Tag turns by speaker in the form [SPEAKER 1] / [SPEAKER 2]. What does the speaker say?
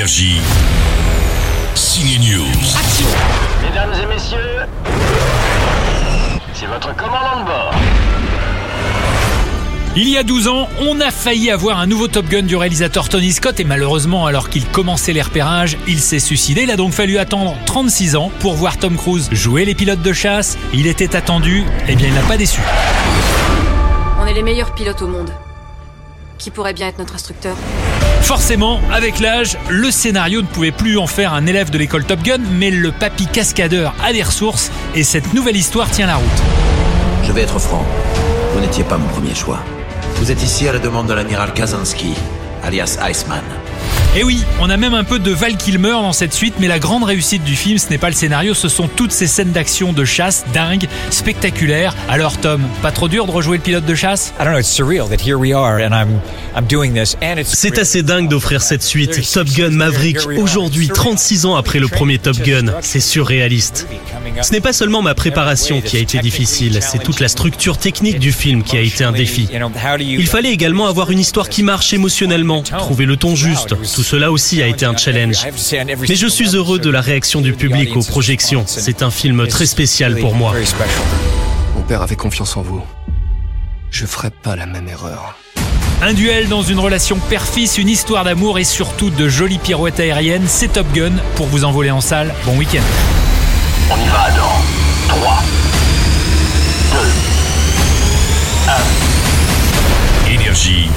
[SPEAKER 1] Énergie. Signe News.
[SPEAKER 2] Mesdames et messieurs, c'est votre commandant de bord.
[SPEAKER 3] Il y a 12 ans, on a failli avoir un nouveau Top Gun du réalisateur Tony Scott et malheureusement, alors qu'il commençait les repérages, il s'est suicidé. Il a donc fallu attendre 36 ans pour voir Tom Cruise jouer les pilotes de chasse. Il était attendu, et bien il n'a pas déçu.
[SPEAKER 4] On est les meilleurs pilotes au monde. Qui pourrait bien être notre instructeur
[SPEAKER 3] Forcément, avec l'âge, le scénario ne pouvait plus en faire un élève de l'école Top Gun, mais le papy cascadeur a des ressources et cette nouvelle histoire tient la route.
[SPEAKER 5] Je vais être franc. Vous n'étiez pas mon premier choix. Vous êtes ici à la demande de l'amiral Kazansky, alias Iceman.
[SPEAKER 3] Et oui, on a même un peu de Val Kilmer dans cette suite, mais la grande réussite du film, ce n'est pas le scénario, ce sont toutes ces scènes d'action de chasse dingues, spectaculaires. Alors Tom, pas trop dur de rejouer le pilote de chasse?
[SPEAKER 6] C'est assez dingue d'offrir cette suite. Top Gun Maverick, aujourd'hui, 36 ans après le premier Top Gun. C'est surréaliste. Ce n'est pas seulement ma préparation qui a été difficile, c'est toute la structure technique du film qui a été un défi. Il fallait également avoir une histoire qui marche émotionnellement, trouver le ton juste. Tout cela aussi a été un challenge. Mais je suis heureux de la réaction du public aux projections. C'est un film très spécial pour moi.
[SPEAKER 7] Mon père avait confiance en vous. Je ferai pas la même erreur.
[SPEAKER 3] Un duel dans une relation père-fils, une histoire d'amour et surtout de jolies pirouettes aériennes, c'est Top Gun pour vous envoler en salle. Bon week-end.
[SPEAKER 2] On y va dans 3, 2, 1.
[SPEAKER 1] Énergie.